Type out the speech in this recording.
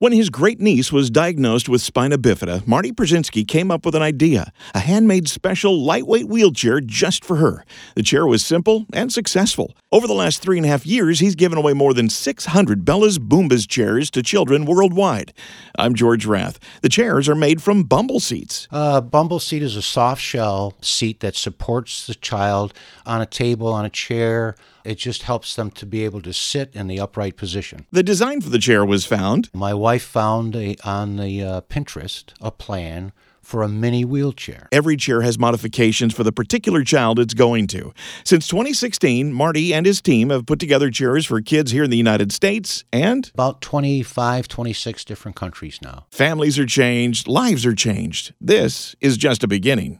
When his great niece was diagnosed with spina bifida, Marty Przinski came up with an idea a handmade special lightweight wheelchair just for her. The chair was simple and successful. Over the last three and a half years, he's given away more than 600 Bella's Bumbas chairs to children worldwide. I'm George Rath. The chairs are made from Bumbo seats. Uh, Bumbo seat is a soft shell seat that supports the child on a table, on a chair. It just helps them to be able to sit in the upright position. The design for the chair was found. My wife found a, on the uh, Pinterest a plan for a mini wheelchair. Every chair has modifications for the particular child it's going to. Since 2016, Marty and his team have put together chairs for kids here in the United States and About 25, 26 different countries now. families are changed, lives are changed. This is just a beginning.